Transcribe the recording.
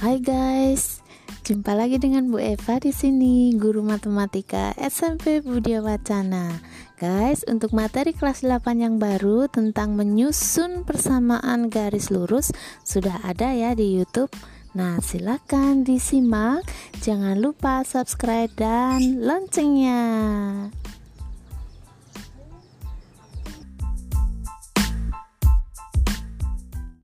Hai guys, jumpa lagi dengan Bu Eva di sini, guru matematika SMP Budia Wacana. Guys, untuk materi kelas 8 yang baru tentang menyusun persamaan garis lurus sudah ada ya di YouTube. Nah, silakan disimak. Jangan lupa subscribe dan loncengnya.